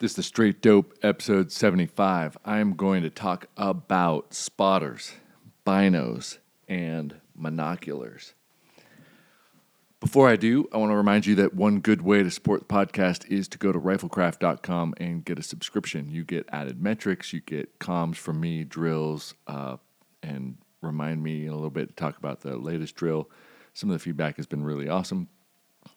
This is the Straight Dope episode 75. I am going to talk about spotters, binos, and monoculars. Before I do, I want to remind you that one good way to support the podcast is to go to riflecraft.com and get a subscription. You get added metrics, you get comms from me, drills, uh, and remind me a little bit to talk about the latest drill. Some of the feedback has been really awesome.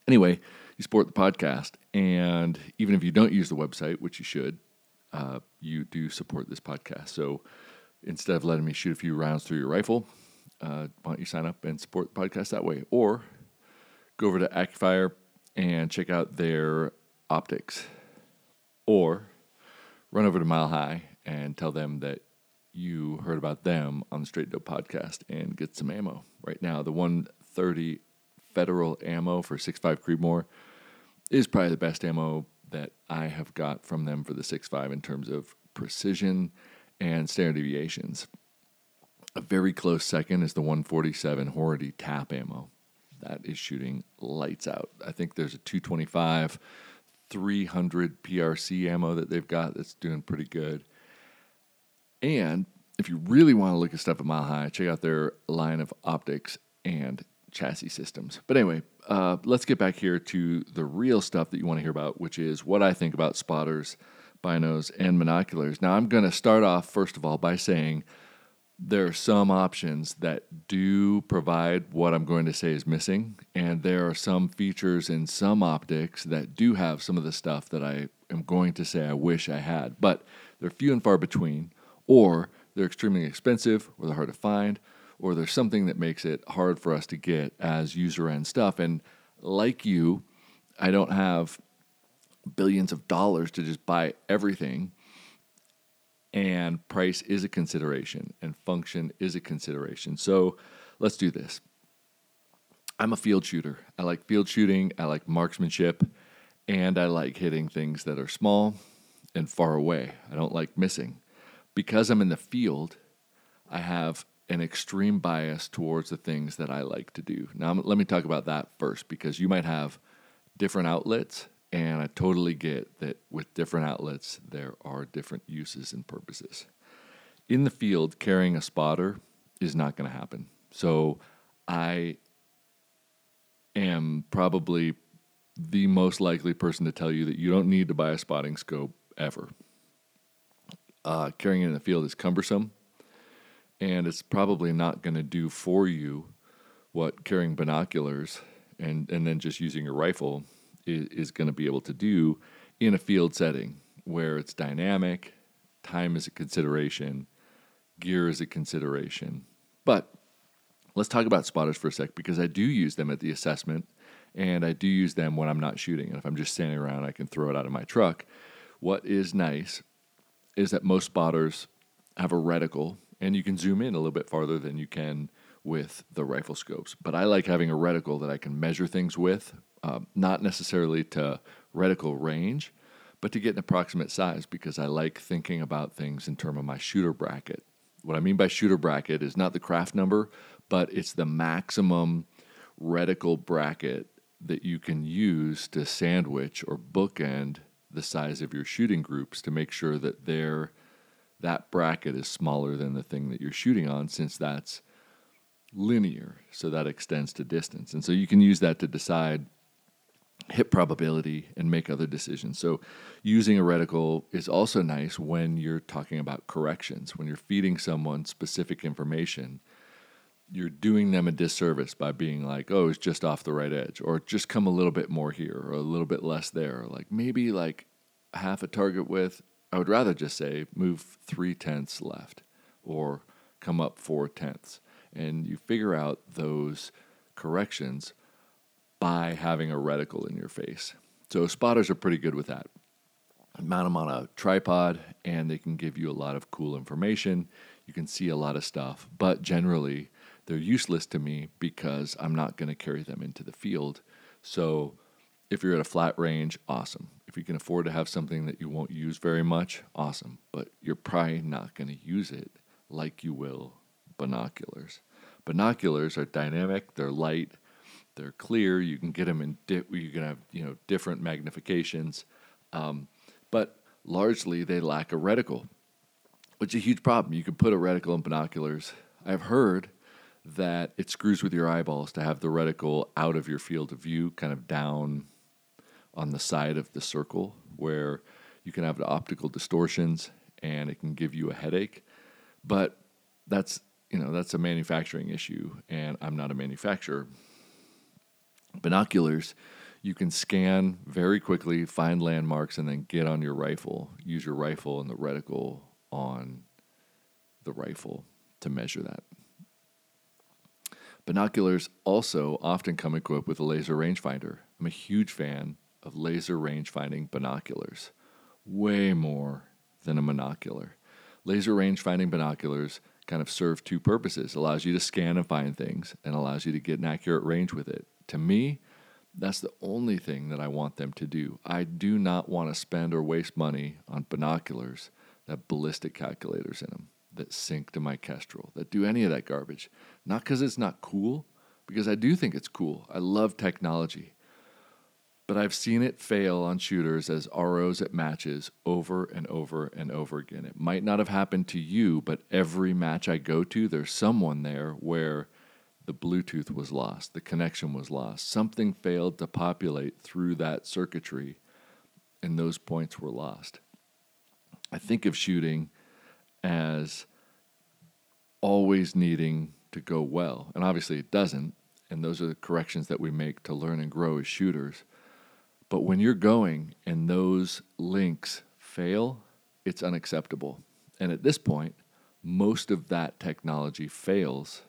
Anyway, you support the podcast, and even if you don't use the website, which you should, uh, you do support this podcast. So instead of letting me shoot a few rounds through your rifle, uh, why don't you sign up and support the podcast that way? Or go over to AccuFire and check out their optics. Or run over to Mile High and tell them that you heard about them on the Straight Dope podcast and get some ammo. Right now, the 130 Federal ammo for 6.5 Creedmoor is probably the best ammo that I have got from them for the 6.5 in terms of precision and standard deviations. A very close second is the 147 Hornady tap ammo. That is shooting lights out. I think there's a 225 300 PRC ammo that they've got that's doing pretty good. And if you really want to look at stuff at Mile High, check out their line of optics and chassis systems. But anyway, uh, let's get back here to the real stuff that you want to hear about, which is what I think about spotters, binos, and monoculars. Now, I'm going to start off, first of all, by saying there are some options that do provide what I'm going to say is missing, and there are some features in some optics that do have some of the stuff that I am going to say I wish I had, but they're few and far between, or they're extremely expensive, or they're hard to find, or there's something that makes it hard for us to get as user end stuff. And like you, I don't have billions of dollars to just buy everything and price is a consideration and function is a consideration. So let's do this. I'm a field shooter. I like field shooting, I like marksmanship, and I like hitting things that are small and far away. I don't like missing. Because I'm in the field, I have an extreme bias towards the things that I like to do. Now, let me talk about that first because you might have different outlets and I totally get that with different outlets, there are different uses and purposes. In the field, carrying a spotter is not going to happen. So I am probably the most likely person to tell you that you don't need to buy a spotting scope ever. Uh, carrying it in the field is cumbersome, and it's probably not going to do for you what carrying binoculars and, and then just using a rifle is, is going to be able to do in a field setting where it's dynamic, time is a consideration, gear is a consideration. But let's talk about spotters for a sec because I do use them at the assessment and I do use them when I'm not shooting. And if I'm just standing around, I can throw it out of my truck. What is nice is that most spotters have a reticle and you can zoom in a little bit farther than you can with the rifle scopes. But I like having a reticle that I can measure things with um, not necessarily to reticle range, but to get an approximate size because I like thinking about things in terms of my shooter bracket. What I mean by shooter bracket is not the craft number, but it's the maximum reticle bracket that you can use to sandwich or bookend the size of your shooting groups to make sure that they that bracket is smaller than the thing that you're shooting on since that's linear so that extends to distance and so you can use that to decide hit probability and make other decisions. So, using a reticle is also nice when you're talking about corrections. When you're feeding someone specific information, you're doing them a disservice by being like, oh, it's just off the right edge, or just come a little bit more here, or a little bit less there, or like maybe like half a target width. I would rather just say move three tenths left, or come up four tenths. And you figure out those corrections by having a reticle in your face. So spotters are pretty good with that. Mount them on a tripod, and they can give you a lot of cool information. You can see a lot of stuff, but generally, they're useless to me because I'm not going to carry them into the field. So, if you're at a flat range, awesome. If you can afford to have something that you won't use very much, awesome. But you're probably not going to use it like you will binoculars. Binoculars are dynamic, they're light, they're clear. You can get them in. Di- you can have you know different magnifications, um, but largely they lack a reticle, which is a huge problem. You can put a reticle in binoculars. I've heard that it screws with your eyeballs to have the reticle out of your field of view, kind of down on the side of the circle, where you can have the optical distortions and it can give you a headache. But that's you know that's a manufacturing issue, and I'm not a manufacturer. Binoculars, you can scan very quickly, find landmarks, and then get on your rifle. Use your rifle and the reticle on the rifle to measure that. Binoculars also often come equipped with a laser rangefinder. I'm a huge fan of laser rangefinding binoculars, way more than a monocular. Laser rangefinding binoculars kind of serve two purposes allows you to scan and find things and allows you to get an accurate range with it. To me, that's the only thing that I want them to do. I do not want to spend or waste money on binoculars that have ballistic calculators in them that sync to my Kestrel, that do any of that garbage. Not because it's not cool, because I do think it's cool. I love technology. But I've seen it fail on shooters as ROs at matches over and over and over again. It might not have happened to you, but every match I go to, there's someone there where the Bluetooth was lost, the connection was lost. Something failed to populate through that circuitry, and those points were lost. I think of shooting as always needing to go well. And obviously it doesn't. And those are the corrections that we make to learn and grow as shooters. But when you're going and those links fail, it's unacceptable. And at this point, most of that technology fails.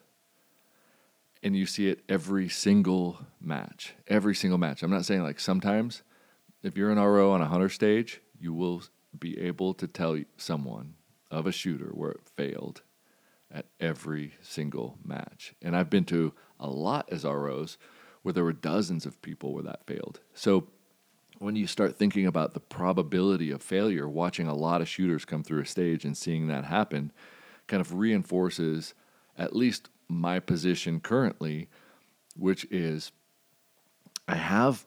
And you see it every single match. Every single match. I'm not saying like sometimes, if you're an RO on a hunter stage, you will be able to tell someone of a shooter where it failed at every single match. And I've been to a lot as ROs where there were dozens of people where that failed. So when you start thinking about the probability of failure, watching a lot of shooters come through a stage and seeing that happen kind of reinforces at least my position currently, which is I have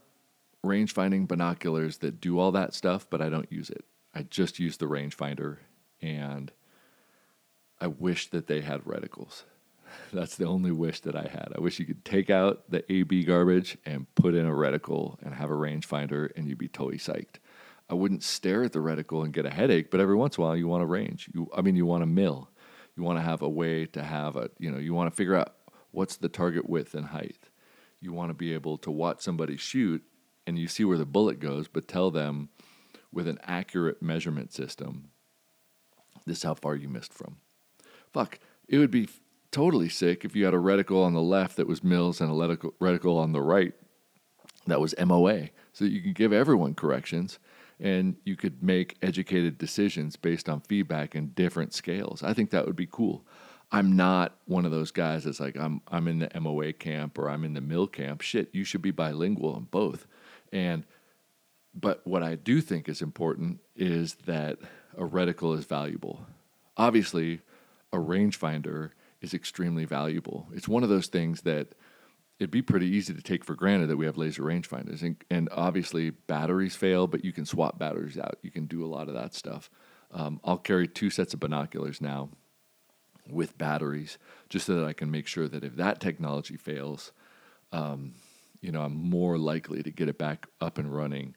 range finding binoculars that do all that stuff, but I don't use it. I just use the rangefinder and I wish that they had reticles. That's the only wish that I had. I wish you could take out the AB garbage and put in a reticle and have a rangefinder, and you'd be totally psyched. I wouldn't stare at the reticle and get a headache, but every once in a while you want a range. You, I mean, you want a mill. You want to have a way to have a, you know, you want to figure out what's the target width and height. You want to be able to watch somebody shoot and you see where the bullet goes, but tell them with an accurate measurement system this is how far you missed from. Fuck, it would be totally sick if you had a reticle on the left that was Mills and a reticle, on the right that was MOA. So you could give everyone corrections and you could make educated decisions based on feedback in different scales. I think that would be cool. I'm not one of those guys that's like I'm I'm in the MOA camp or I'm in the mill camp. Shit, you should be bilingual in both. And but what I do think is important is that a reticle is valuable. Obviously, a rangefinder is extremely valuable. It's one of those things that it'd be pretty easy to take for granted that we have laser rangefinders. And, and obviously, batteries fail, but you can swap batteries out. You can do a lot of that stuff. Um, I'll carry two sets of binoculars now with batteries just so that I can make sure that if that technology fails, um, you know, I'm more likely to get it back up and running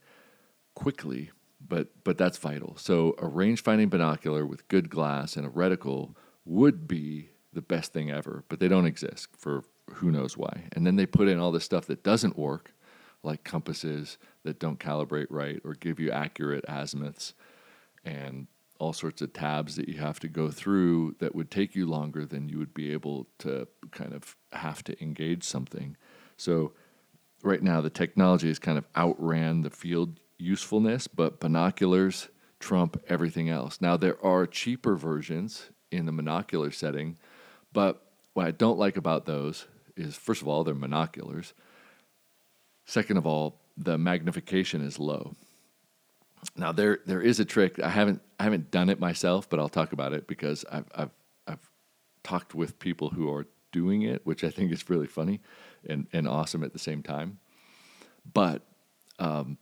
quickly. But but that's vital. So a range finding binocular with good glass and a reticle would be the best thing ever, but they don't exist for who knows why. And then they put in all this stuff that doesn't work, like compasses that don't calibrate right or give you accurate azimuths and all sorts of tabs that you have to go through that would take you longer than you would be able to kind of have to engage something. So right now the technology has kind of outran the field usefulness, but binoculars trump everything else. Now there are cheaper versions in the monocular setting. But what I don't like about those is, first of all, they're monoculars. Second of all, the magnification is low. Now there there is a trick. I haven't I haven't done it myself, but I'll talk about it because I've I've I've talked with people who are doing it, which I think is really funny and, and awesome at the same time. But um,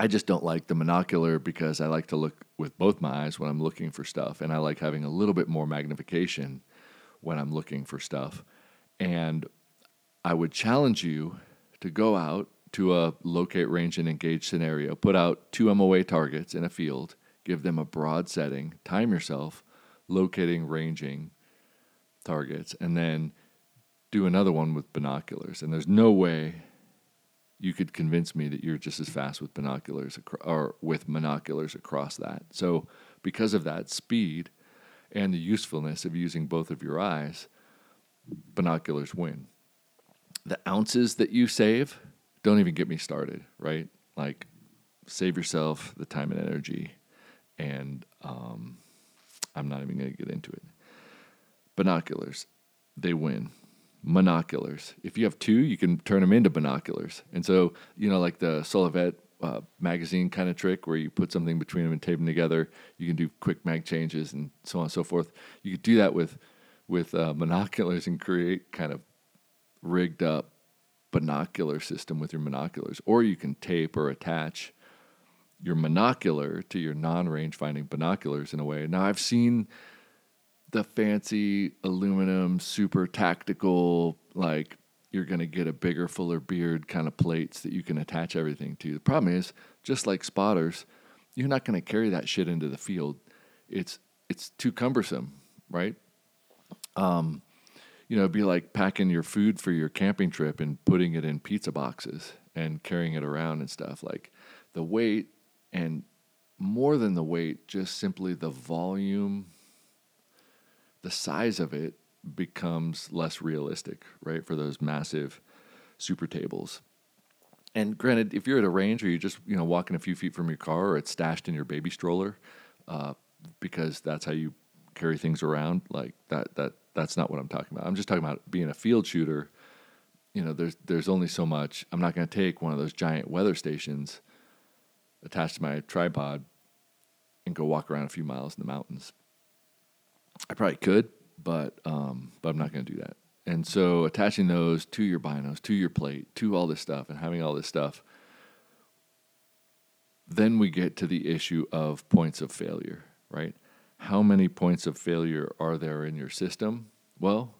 I just don't like the monocular because I like to look with both my eyes when I'm looking for stuff, and I like having a little bit more magnification when I'm looking for stuff. And I would challenge you to go out to a locate, range, and engage scenario, put out two MOA targets in a field, give them a broad setting, time yourself, locating, ranging targets, and then do another one with binoculars. And there's no way you could convince me that you're just as fast with binoculars or with monoculars across that. So, because of that speed and the usefulness of using both of your eyes, binoculars win. The ounces that you save, don't even get me started, right? Like, save yourself the time and energy. And um, I'm not even going to get into it. Binoculars, they win monoculars. If you have two, you can turn them into binoculars. And so, you know, like the Solivet uh, magazine kind of trick where you put something between them and tape them together. You can do quick mag changes and so on and so forth. You could do that with with uh, monoculars and create kind of rigged up binocular system with your monoculars, or you can tape or attach your monocular to your non-range finding binoculars in a way. Now I've seen the fancy aluminum, super tactical, like you're going to get a bigger, fuller beard kind of plates that you can attach everything to. The problem is, just like spotters, you're not going to carry that shit into the field. It's it's too cumbersome, right? Um, you know, it'd be like packing your food for your camping trip and putting it in pizza boxes and carrying it around and stuff. Like the weight and more than the weight, just simply the volume the size of it becomes less realistic, right? For those massive super tables. And granted, if you're at a range or you're just you know walking a few feet from your car or it's stashed in your baby stroller, uh, because that's how you carry things around, like that that that's not what I'm talking about. I'm just talking about being a field shooter. You know, there's there's only so much. I'm not going to take one of those giant weather stations attached to my tripod and go walk around a few miles in the mountains. I probably could, but um, but I'm not going to do that. And so attaching those to your binos, to your plate, to all this stuff, and having all this stuff, then we get to the issue of points of failure, right? How many points of failure are there in your system? Well,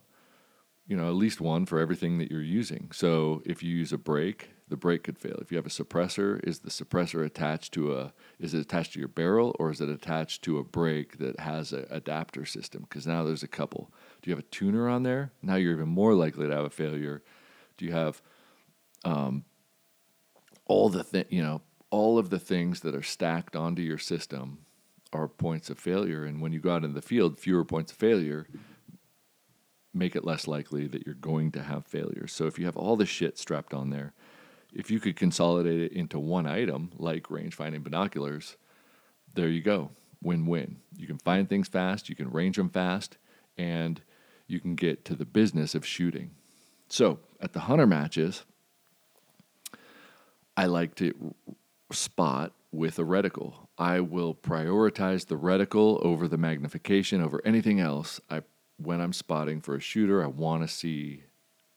you know, at least one for everything that you're using. So if you use a brake, the brake could fail. If you have a suppressor, is the suppressor attached to a is it attached to your barrel or is it attached to a brake that has an adapter system? Because now there's a couple. Do you have a tuner on there? Now you're even more likely to have a failure. Do you have um, all the th- you know all of the things that are stacked onto your system are points of failure, and when you go out in the field, fewer points of failure make it less likely that you're going to have failures. So if you have all the shit strapped on there if you could consolidate it into one item like range finding binoculars, there you go. Win win. You can find things fast, you can range them fast, and you can get to the business of shooting. So at the hunter matches, I like to spot with a reticle. I will prioritize the reticle over the magnification over anything else. I when I'm spotting for a shooter, I want to see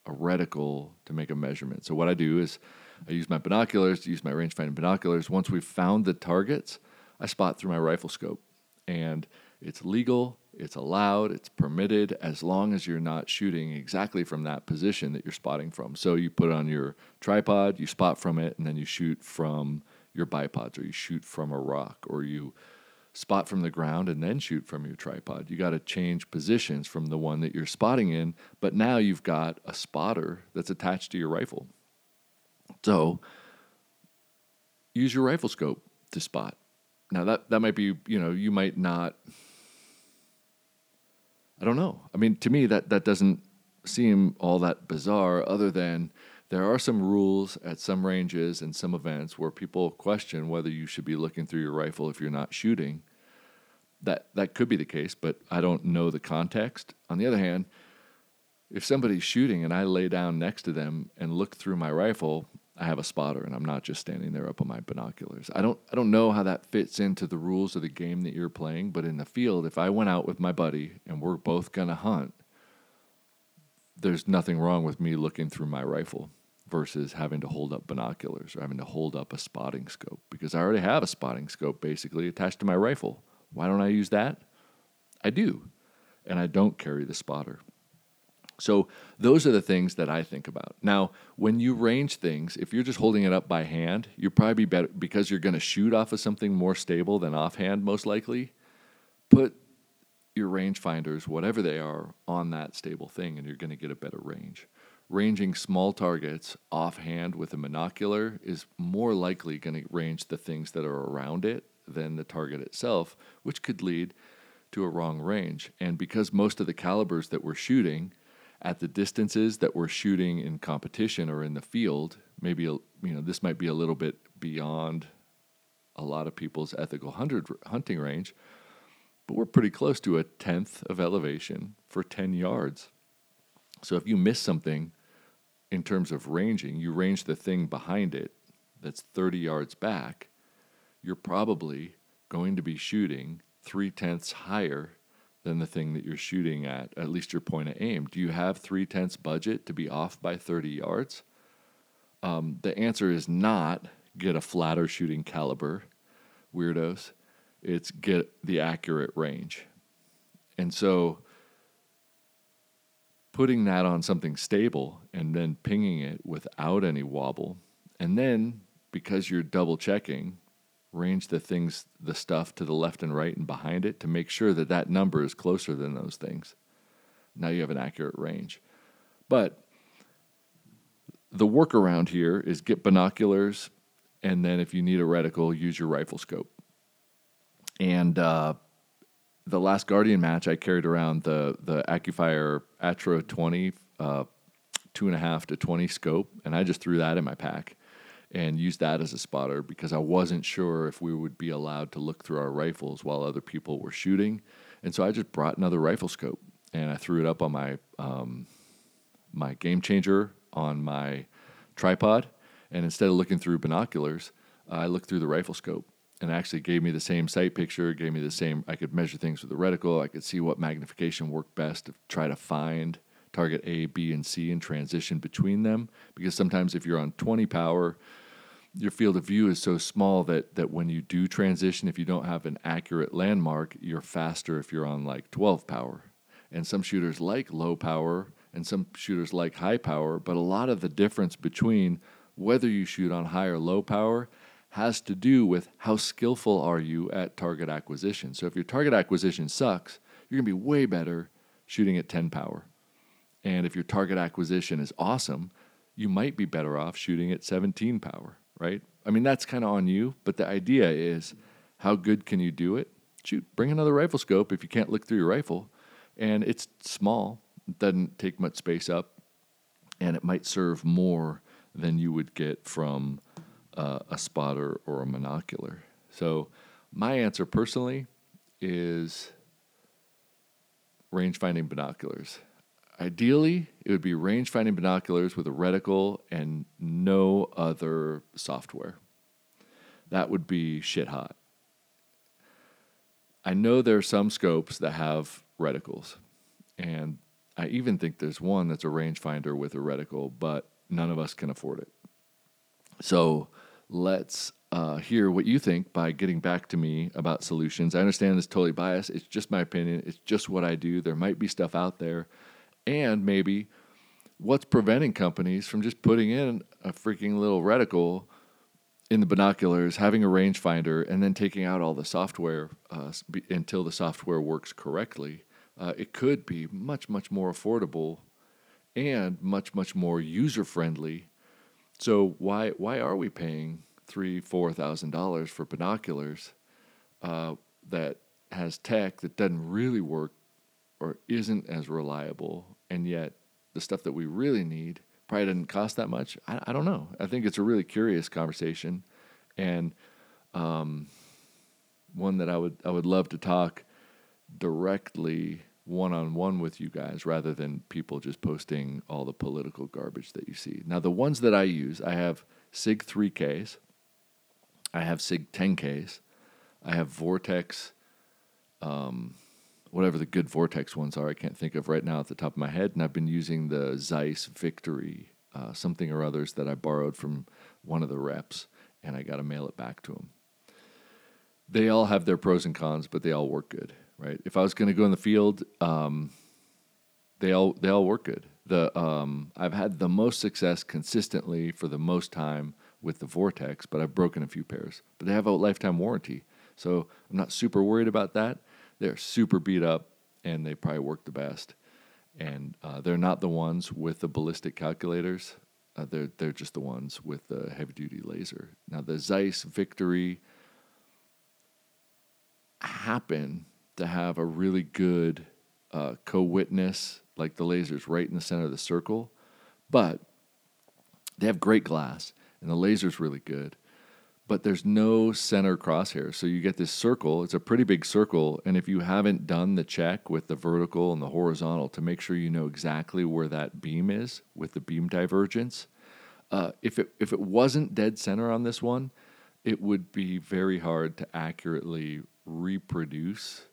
a reticle to make a measurement. So what I do is I use my binoculars, use my rangefinder binoculars. Once we've found the targets, I spot through my rifle scope. And it's legal, it's allowed, it's permitted as long as you're not shooting exactly from that position that you're spotting from. So you put on your tripod, you spot from it, and then you shoot from your bipods, or you shoot from a rock, or you spot from the ground and then shoot from your tripod. You got to change positions from the one that you're spotting in, but now you've got a spotter that's attached to your rifle. So use your rifle scope to spot. Now that that might be, you know, you might not I don't know. I mean, to me that that doesn't seem all that bizarre other than there are some rules at some ranges and some events where people question whether you should be looking through your rifle if you're not shooting. That that could be the case, but I don't know the context. On the other hand, if somebody's shooting and I lay down next to them and look through my rifle, I have a spotter and I'm not just standing there up on my binoculars. I don't I don't know how that fits into the rules of the game that you're playing, but in the field, if I went out with my buddy and we're both gonna hunt, there's nothing wrong with me looking through my rifle versus having to hold up binoculars or having to hold up a spotting scope because I already have a spotting scope basically attached to my rifle. Why don't I use that? I do. And I don't carry the spotter. So those are the things that I think about. Now, when you range things, if you're just holding it up by hand, you're probably better because you're going to shoot off of something more stable than offhand, most likely. Put your range finders, whatever they are, on that stable thing, and you're going to get a better range. Ranging small targets offhand with a monocular is more likely going to range the things that are around it than the target itself, which could lead to a wrong range. And because most of the calibers that we're shooting at the distances that we're shooting in competition or in the field, maybe you know this might be a little bit beyond a lot of people's ethical hunting range, but we're pretty close to a tenth of elevation for 10 yards. So if you miss something in terms of ranging, you range the thing behind it that's 30 yards back, you're probably going to be shooting three tenths higher than the thing that you're shooting at, at least your point of aim. Do you have three tenths budget to be off by 30 yards? Um, the answer is not get a flatter shooting caliber, weirdos. It's get the accurate range. And so putting that on something stable and then pinging it without any wobble, and then because you're double checking range the things, the stuff to the left and right and behind it to make sure that that number is closer than those things. Now you have an accurate range. But the workaround here is get binoculars, and then if you need a reticle, use your rifle scope. And uh, the last Guardian match, I carried around the the Accufire Atro 20, uh, two and a half to 20 scope, and I just threw that in my pack and used that as a spotter because I wasn't sure if we would be allowed to look through our rifles while other people were shooting. And so I just brought another rifle scope and I threw it up on my um, my game changer on my tripod. And instead of looking through binoculars, I looked through the rifle scope and actually gave me the same sight picture, gave me the same, I could measure things with the reticle. I could see what magnification worked best to try to find target A, B, and C and transition between them. Because sometimes if you're on 20 power, your field of view is so small that that when you do transition, if you don't have an accurate landmark, you're faster if you're on like 12 power. And some shooters like low power and some shooters like high power, but a lot of the difference between whether you shoot on high or low power has to do with how skillful are you at target acquisition. So if your target acquisition sucks, you're going to be way better shooting at 10 power. And if your target acquisition is awesome, you might be better off shooting at 17 power right? I mean, that's kind of on you, but the idea is how good can you do it? Shoot, bring another rifle scope if you can't look through your rifle. And it's small, doesn't take much space up, and it might serve more than you would get from uh, a spotter or a monocular. So, my answer personally is range finding binoculars. Ideally, it would be range finding binoculars with a reticle and no other software. That would be shit hot. I know there are some scopes that have reticles, and I even think there's one that's a rangefinder with a reticle, but none of us can afford it. So let's uh, hear what you think by getting back to me about solutions. I understand this totally biased. It's just my opinion. It's just what I do. There might be stuff out there and maybe what's preventing companies from just putting in a freaking little reticle in the binoculars, having a rangefinder, and then taking out all the software uh, until the software works correctly. Uh, it could be much, much more affordable and much, much more user friendly. So why why are we paying three, four thousand dollars for binoculars uh, that has tech that doesn't really work or isn't as reliable, and yet the stuff that we really need probably didn't cost that much. I, I don't know. I think it's a really curious conversation, and um, one that I would I would love to talk directly one on one with you guys rather than people just posting all the political garbage that you see. Now, the ones that I use, I have SIG 3Ks, I have SIG 10Ks, I have Vortex um, whatever the good Vortex ones are. I can't think of right now at the top of my head. And I've been using the Zeiss Victory uh, something or others that I borrowed from one of the reps, and I got to mail it back to them. They all have their pros and cons, but they all work good, right? If I was going to go in the field, um, they all they all work good. The um, I've had the most success consistently for the most time with the Vortex, but I've broken a few pairs. But they have a lifetime warranty, so I'm not super worried about that. They're super beat up, and they probably work the best. And uh, they're not the ones with the ballistic calculators. Uh, they're they're just the ones with the heavy duty laser. Now the Zeiss Victory happen to have a really good uh, co-witness, like the laser's right in the center of the circle, but they have great glass and the laser's really good but there's no center crosshair. So you get this circle. It's a pretty big circle. And if you haven't done the check with the vertical and the horizontal to make sure you know exactly where that beam is with the beam divergence, uh, if, it, if it wasn't dead center on this one, it would be very hard to accurately reproduce.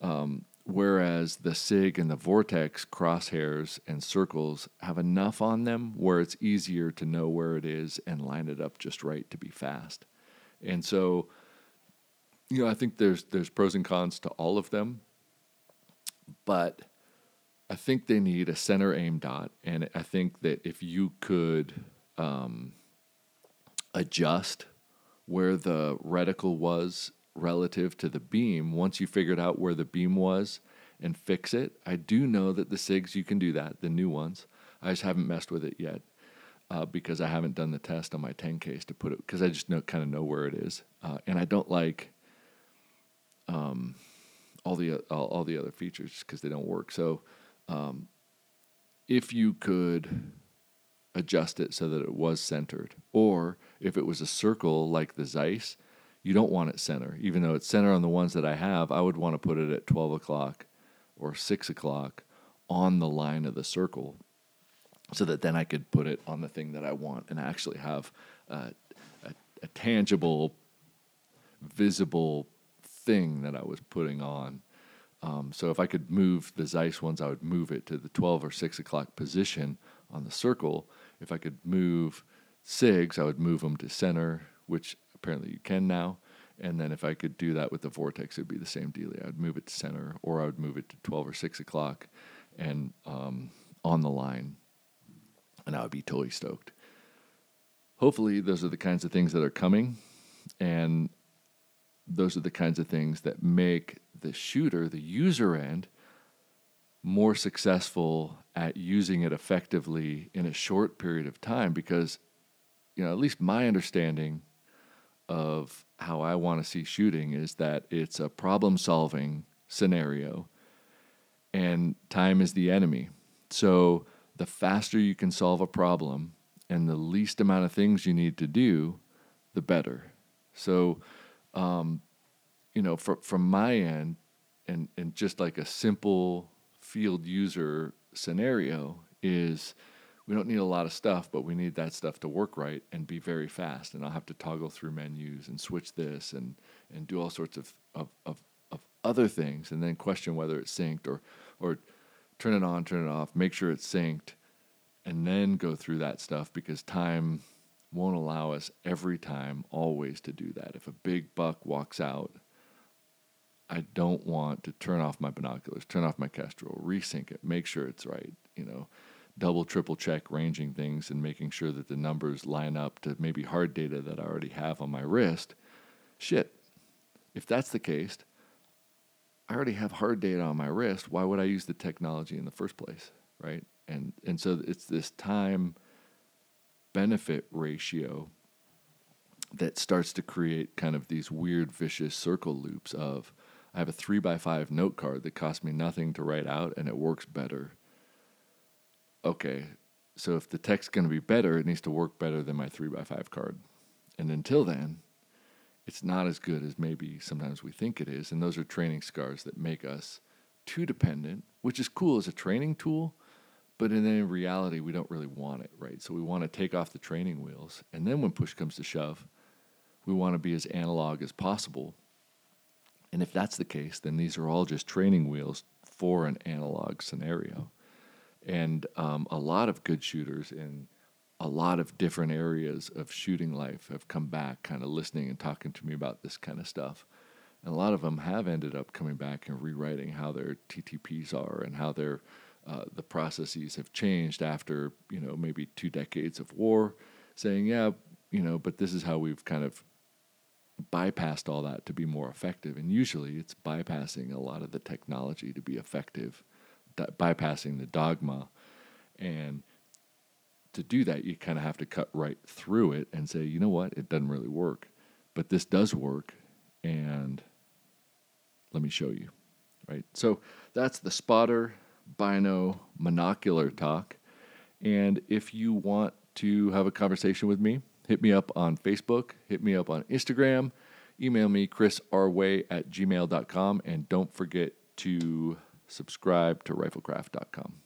Um, whereas the SIG and the Vortex crosshairs and circles have enough on them where it's easier to know where it is and line it up just right to be fast. And so, you know, I think there's there's pros and cons to all of them, but I think they need a center aim dot, and I think that if you could um, adjust where the reticle was relative to the beam once you figured out where the beam was and fix it. I do know that the SIGs, you can do that, the new ones. I just haven't messed with it yet uh, because I haven't done the test on my 10Ks to put it, because I just know kind of know where it is. Uh, and I don't like um, all, the, all, all the other features because they don't work. So um, if you could adjust it so that it was centered, or if it was a circle like the Zeiss, you don't want it center. Even though it's center on the ones that I have, I would want to put it at 12 o'clock or 6 o'clock on the line of the circle so that then I could put it on the thing that I want and actually have a, a, tangible, visible thing that I was putting on. Um, so if I could move the Zeiss ones, I would move it to the 12 or 6 o'clock position on the circle. If I could move SIGs, I would move them to center, which Apparently you can now. And then if I could do that with the vortex, it'd be the same deal. I would move it to center, or I would move it to 12 or 6 o'clock and um, on the line, and I would be totally stoked. Hopefully, those are the kinds of things that are coming, and those are the kinds of things that make the shooter, the user end, more successful at using it effectively in a short period of time because you know at least my understanding of how I want to see shooting is that it's a problem solving scenario and time is the enemy. So the faster you can solve a problem and the least amount of things you need to do, the better. So, um, you know, for, from my end, and, and just like a simple field user scenario, is we don't need a lot of stuff, but we need that stuff to work right and be very fast. And I'll have to toggle through menus and switch this and, and do all sorts of, of, of, of other things and then question whether it's synced or, or turn it on, turn it off, make sure it's synced, and then go through that stuff because time won't allow us every time always to do that. If a big buck walks out, I don't want to turn off my binoculars, turn off my Kestrel, resync it, make sure it's right, you know double, triple check ranging things and making sure that the numbers line up to maybe hard data that I already have on my wrist. Shit, if that's the case, I already have hard data on my wrist. Why would I use the technology in the first place, right? And and so it's this time benefit ratio that starts to create kind of these weird vicious circle loops of I have a three by five note card that costs me nothing to write out and it works better okay, so if the tech's going to be better, it needs to work better than my 3x5 card. And until then, it's not as good as maybe sometimes we think it is. And those are training scars that make us too dependent, which is cool as a training tool, but in reality, we don't really want it, right? So we want to take off the training wheels. And then when push comes to shove, we want to be as analog as possible. And if that's the case, then these are all just training wheels for an analog scenario. And um, a lot of good shooters in a lot of different areas of shooting life have come back, kind of listening and talking to me about this kind of stuff. And a lot of them have ended up coming back and rewriting how their TTPs are and how their uh, the processes have changed after you know maybe two decades of war, saying yeah you know but this is how we've kind of bypassed all that to be more effective. And usually it's bypassing a lot of the technology to be effective, bypassing the dogma. And to do that, you kind of have to cut right through it and say, you know what, it doesn't really work. But this does work. And let me show you. Right. So that's the spotter bino monocular talk. And if you want to have a conversation with me, hit me up on Facebook, hit me up on Instagram, email me chrisrway at gmail.com, and don't forget to subscribe to riflecraft.com.